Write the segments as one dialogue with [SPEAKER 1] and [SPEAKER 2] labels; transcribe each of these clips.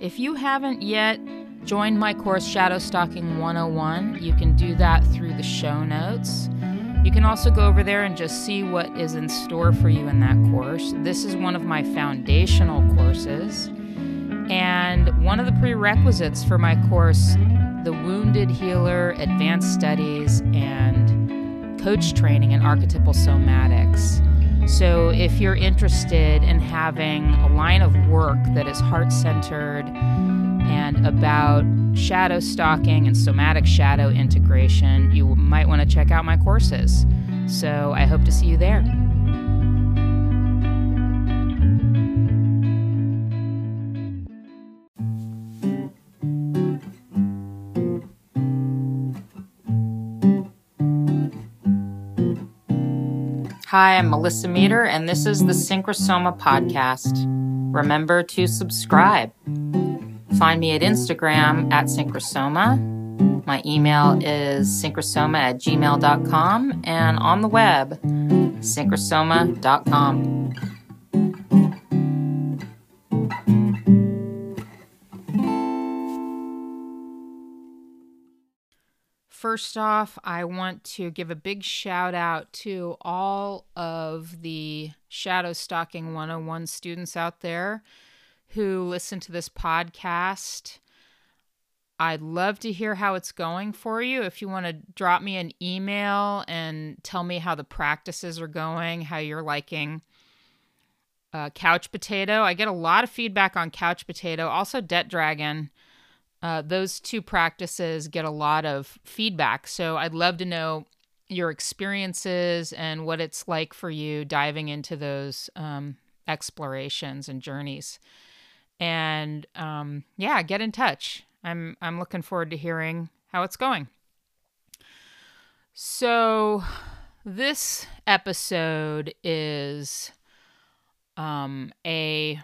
[SPEAKER 1] If you haven't yet joined my course Shadow Stalking 101, you can do that through the show notes. You can also go over there and just see what is in store for you in that course. This is one of my foundational courses. And one of the prerequisites for my course, the Wounded Healer Advanced Studies and Coach Training in Archetypal Somatics. So, if you're interested in having a line of work that is heart centered and about shadow stalking and somatic shadow integration, you might want to check out my courses. So, I hope to see you there. Hi, I'm Melissa Meader, and this is the Synchrosoma Podcast. Remember to subscribe. Find me at Instagram at Synchrosoma. My email is synchrosoma at gmail.com, and on the web, synchrosoma.com. First off, I want to give a big shout out to all of the Shadow Stalking 101 students out there who listen to this podcast. I'd love to hear how it's going for you. If you want to drop me an email and tell me how the practices are going, how you're liking uh, Couch Potato. I get a lot of feedback on Couch Potato, also Debt Dragon. Uh, those two practices get a lot of feedback. So I'd love to know your experiences and what it's like for you diving into those um, explorations and journeys. And um, yeah, get in touch. I'm I'm looking forward to hearing how it's going. So this episode is um, a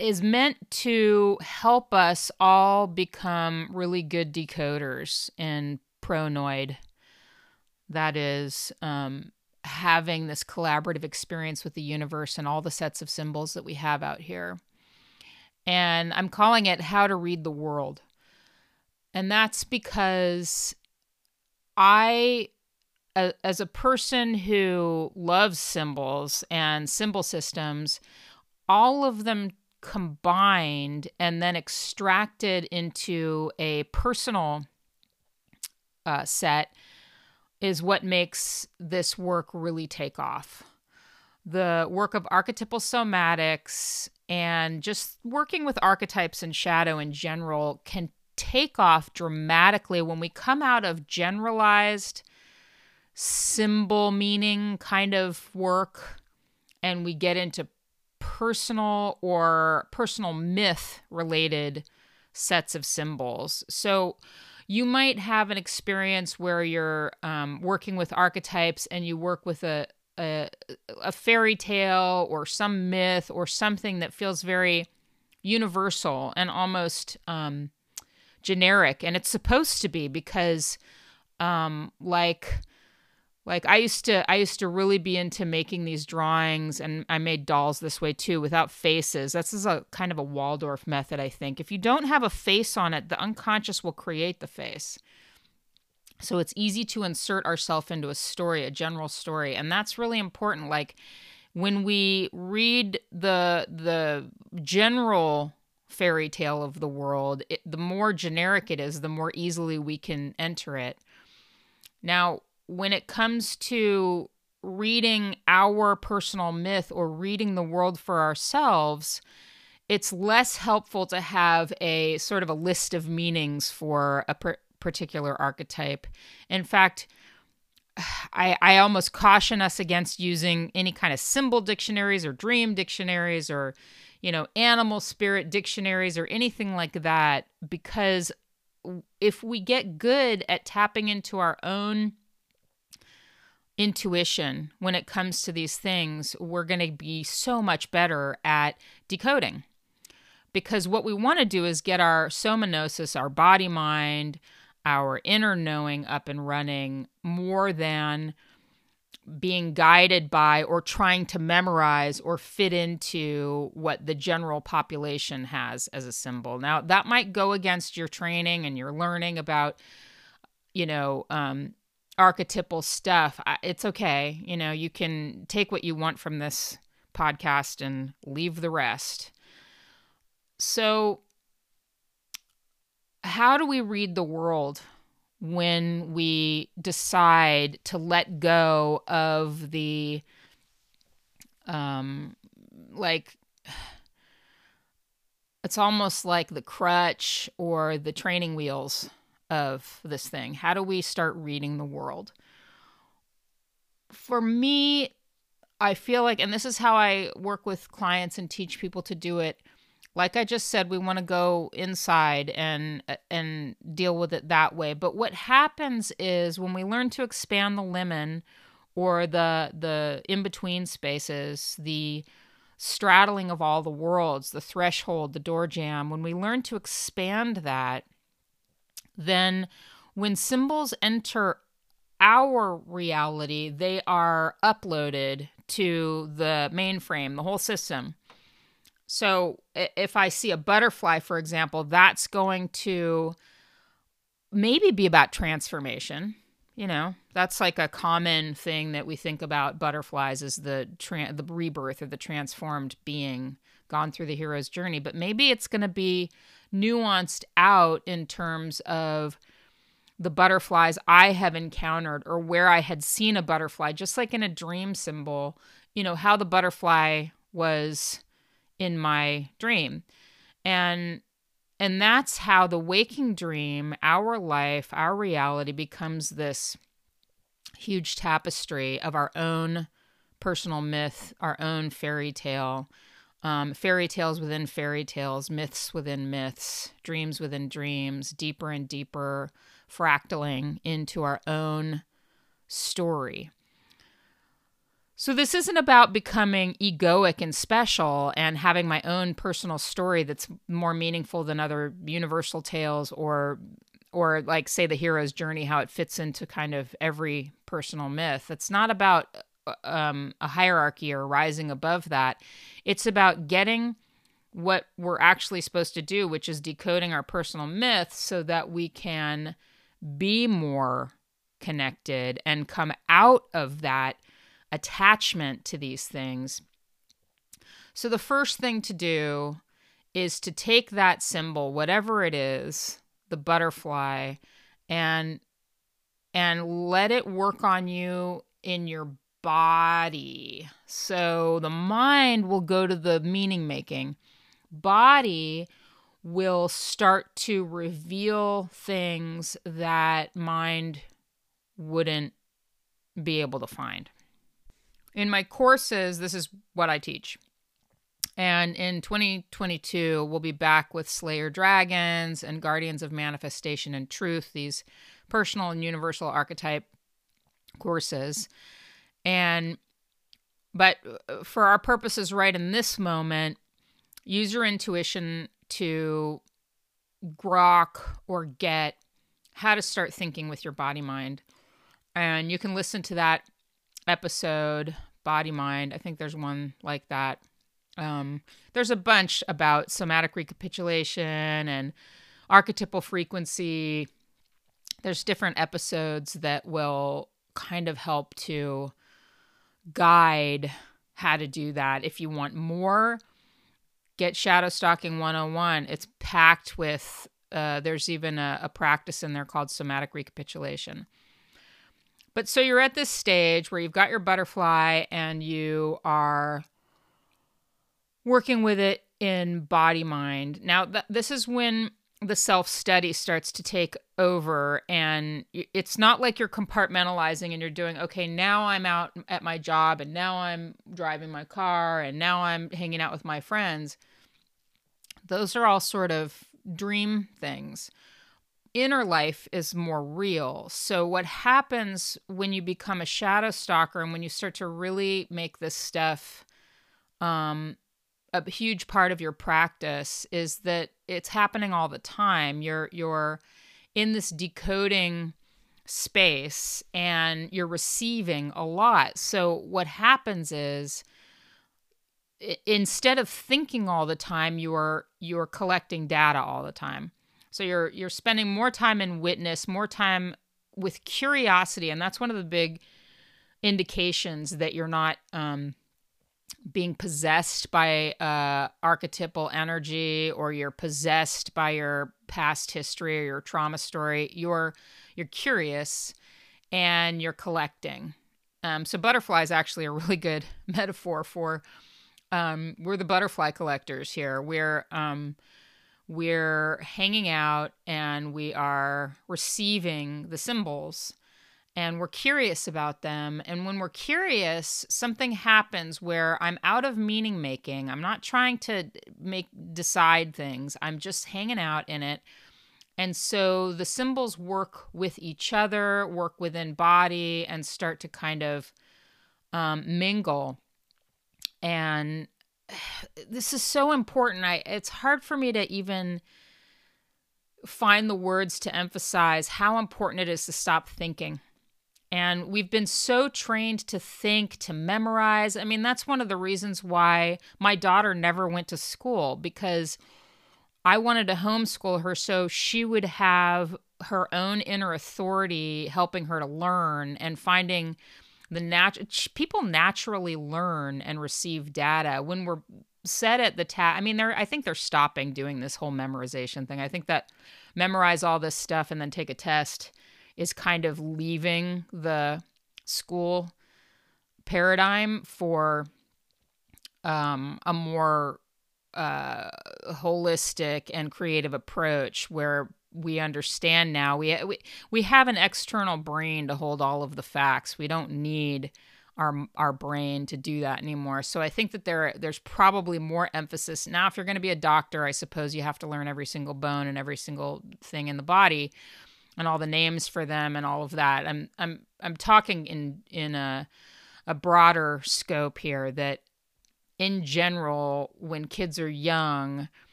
[SPEAKER 1] is meant to help us all become really good decoders in pronoid. That is, um, having this collaborative experience with the universe and all the sets of symbols that we have out here. And I'm calling it How to Read the World. And that's because I, as a person who loves symbols and symbol systems, all of them combined and then extracted into a personal uh, set is what makes this work really take off. The work of archetypal somatics and just working with archetypes and shadow in general can take off dramatically when we come out of generalized symbol meaning kind of work and we get into personal or personal myth related sets of symbols. So you might have an experience where you're um, working with archetypes and you work with a, a, a fairy tale or some myth or something that feels very universal and almost um, generic, and it's supposed to be because, um, like like I used to I used to really be into making these drawings and I made dolls this way too without faces. This is a kind of a Waldorf method, I think. If you don't have a face on it, the unconscious will create the face. So it's easy to insert ourselves into a story, a general story, and that's really important like when we read the the general fairy tale of the world, it, the more generic it is, the more easily we can enter it. Now, when it comes to reading our personal myth or reading the world for ourselves, it's less helpful to have a sort of a list of meanings for a per- particular archetype. In fact, I, I almost caution us against using any kind of symbol dictionaries or dream dictionaries or, you know, animal spirit dictionaries or anything like that, because if we get good at tapping into our own intuition when it comes to these things, we're going to be so much better at decoding. Because what we want to do is get our somanosis, our body mind, our inner knowing up and running more than being guided by or trying to memorize or fit into what the general population has as a symbol. Now, that might go against your training and your learning about, you know, um, archetypal stuff. It's okay. You know, you can take what you want from this podcast and leave the rest. So, how do we read the world when we decide to let go of the um like it's almost like the crutch or the training wheels of this thing. How do we start reading the world? For me i feel like and this is how i work with clients and teach people to do it. Like I just said, we want to go inside and and deal with it that way. But what happens is when we learn to expand the limen or the the in between spaces, the straddling of all the worlds, the threshold, the door jamb, when we learn to expand that, then when symbols enter our reality, they are uploaded to the mainframe, the whole system. So if I see a butterfly, for example, that's going to maybe be about transformation. You know, that's like a common thing that we think about butterflies is the tra- the rebirth or the transformed being gone through the hero's journey. But maybe it's going to be nuanced out in terms of the butterflies I have encountered or where I had seen a butterfly, just like in a dream symbol, you know, how the butterfly was in my dream. And and that's how the waking dream, our life, our reality becomes this huge tapestry of our own personal myth, our own fairy tale, um, fairy tales within fairy tales, myths within myths, dreams within dreams, deeper and deeper fractaling into our own story. So, this isn't about becoming egoic and special and having my own personal story that's more meaningful than other universal tales or or like say the hero's journey how it fits into kind of every personal myth. It's not about um, a hierarchy or rising above that. It's about getting what we're actually supposed to do, which is decoding our personal myths so that we can be more connected and come out of that attachment to these things. So, the first thing to do is to take that symbol, whatever it is, the butterfly, and and let it work on you in your body. So the mind will go to the meaning making. Body will start to reveal things that mind wouldn't be able to find. In my courses, this is what I teach. And in 2022, we'll be back with Slayer Dragons and Guardians of Manifestation and Truth, these personal and universal archetype courses. And, but uh, for our purposes, right in this moment, use your intuition to grok or get how to start thinking with your body mind. And you can listen to that episode, Body Mind. I think there's one like that. Um, there's a bunch about somatic recapitulation and archetypal frequency. There's different episodes that will kind of help to guide how to do that. If you want more, get Shadow Stalking 101. It's packed with, uh, there's even a, a practice in there called somatic recapitulation. But so you're at this stage where you've got your butterfly and you are working with it in body mind. Now, th- this is when the self study starts to take over, and it's not like you're compartmentalizing and you're doing, okay, now I'm out at my job, and now I'm driving my car, and now I'm hanging out with my friends. Those are all sort of dream things inner life is more real. So, what happens when you become a shadow stalker and when you start to really make this stuff um, a huge part of your practice is that it's happening all the time. You're you're in this decoding space and you're receiving a lot. So what happens is instead of thinking all the time, you're you're collecting data all the time. So you're you're spending more time in witness, more time with curiosity, and that's one of the big indications that you're not um, being possessed by uh, archetypal energy or you're possessed by your past history or your trauma story. You're you're curious and you're collecting. Um, so butterfly is actually a really good metaphor for um, we're the butterfly collectors here. We're um, we're hanging out and we are receiving the symbols and we're curious about them. And when we're curious, something happens where I'm out of meaning making. I'm not trying to make decide things. I'm just hanging out in it. And so the symbols work with each other, work within body, and start to kind of um, mingle. And this is so important. I it's hard for me to even find the words to emphasize how important it is to stop thinking and we've been so trained to think, to memorize. I mean, that's one of the reasons why my daughter never went to school because I wanted to homeschool her so she would have her own inner authority helping her to learn and finding the natural people naturally learn and receive data when we're set at the tab. I mean, they're I think they're stopping doing this whole memorization thing. I think that memorize all this stuff and then take a test is kind of leaving the school paradigm for um, a more uh, holistic and creative approach where we understand now we, we we have an external brain to hold all of the facts. We don't need our our brain to do that anymore. So I think that there there's probably more emphasis now. If you're going to be a doctor, I suppose you have to learn every single bone and every single thing in the body and all the names for them and all of that. I'm I'm I'm talking in in a a broader scope here that in general when kids are young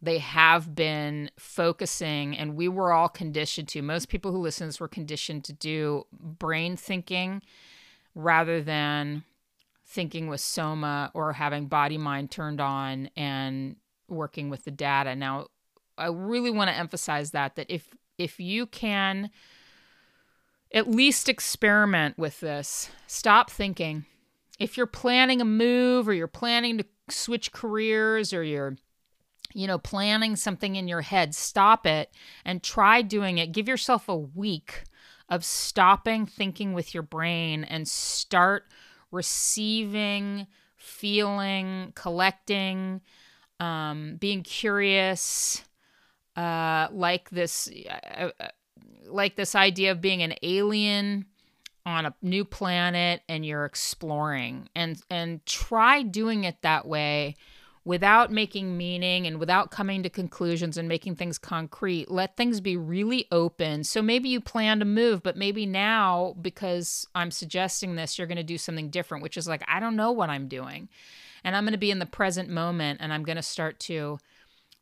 [SPEAKER 1] they have been focusing and we were all conditioned to most people who listen to this were conditioned to do brain thinking rather than thinking with soma or having body mind turned on and working with the data now i really want to emphasize that that if if you can at least experiment with this, stop thinking. If you're planning a move or you're planning to switch careers or you're you know planning something in your head, stop it and try doing it. Give yourself a week of stopping thinking with your brain and start receiving, feeling, collecting, um, being curious, uh, like this, uh, uh, like this idea of being an alien on a new planet and you're exploring and and try doing it that way without making meaning and without coming to conclusions and making things concrete. Let things be really open. So maybe you plan to move but maybe now because i'm suggesting this you're going to do something different which is like i don't know what i'm doing. And i'm going to be in the present moment and i'm going to start to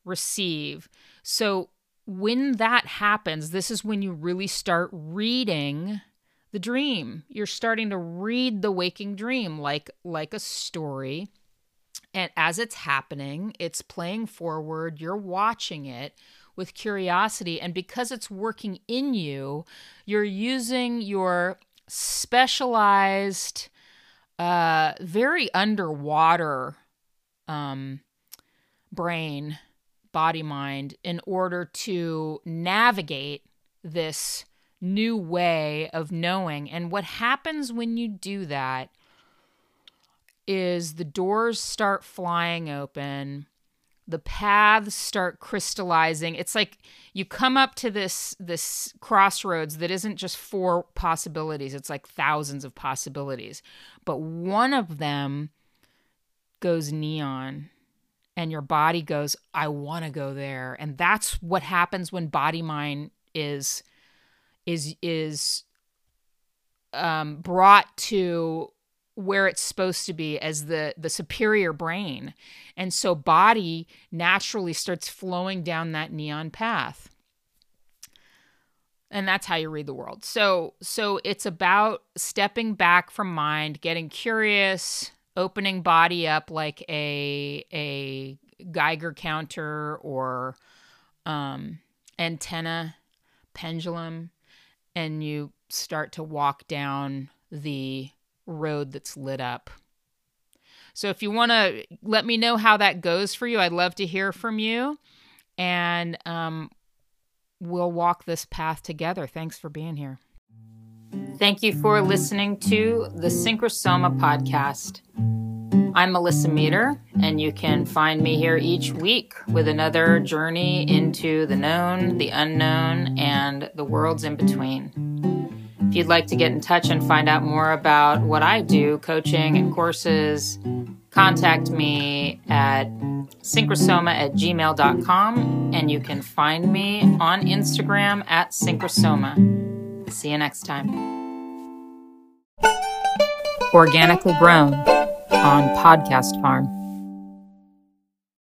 [SPEAKER 1] receive so when that happens, this is when you really start reading the dream. You're starting to read the waking dream like like a story. And as it's happening, it's playing forward, you're watching it with curiosity and because it's working in you, you're using your specialized uh very underwater um brain body mind in order to navigate this new way of knowing. And what happens when you do that is the doors start flying open the paths start crystallizing. It's like you come up to this this crossroads that isn't just four possibilities it's like thousands of possibilities. But one of them goes neon and your body goes i want to go there. And that's what happens when body mind is is is um, brought to where it's supposed to be as the the superior brain. And so body naturally starts flowing down that neon path. And that's how you read the world. So so it's about stepping back from mind, getting curious, opening body up like a a Geiger counter or um, antenna pendulum, and you start to walk down the road that's lit up. So if you want to let me know how that goes for you, I'd love to hear from you. And um, we'll walk this path together. Thanks for being here. Thank you for listening to the Synchrosoma podcast. I'm Melissa Meader, and you can find me here each week with another journey into the known, the unknown, and the worlds in between. If you'd like to get in touch and find out more about what I do, coaching and courses, contact me at synchrosoma at gmail.com, and you can find me on Instagram at synchrosoma. See you next time. Organically grown on Podcast Farm.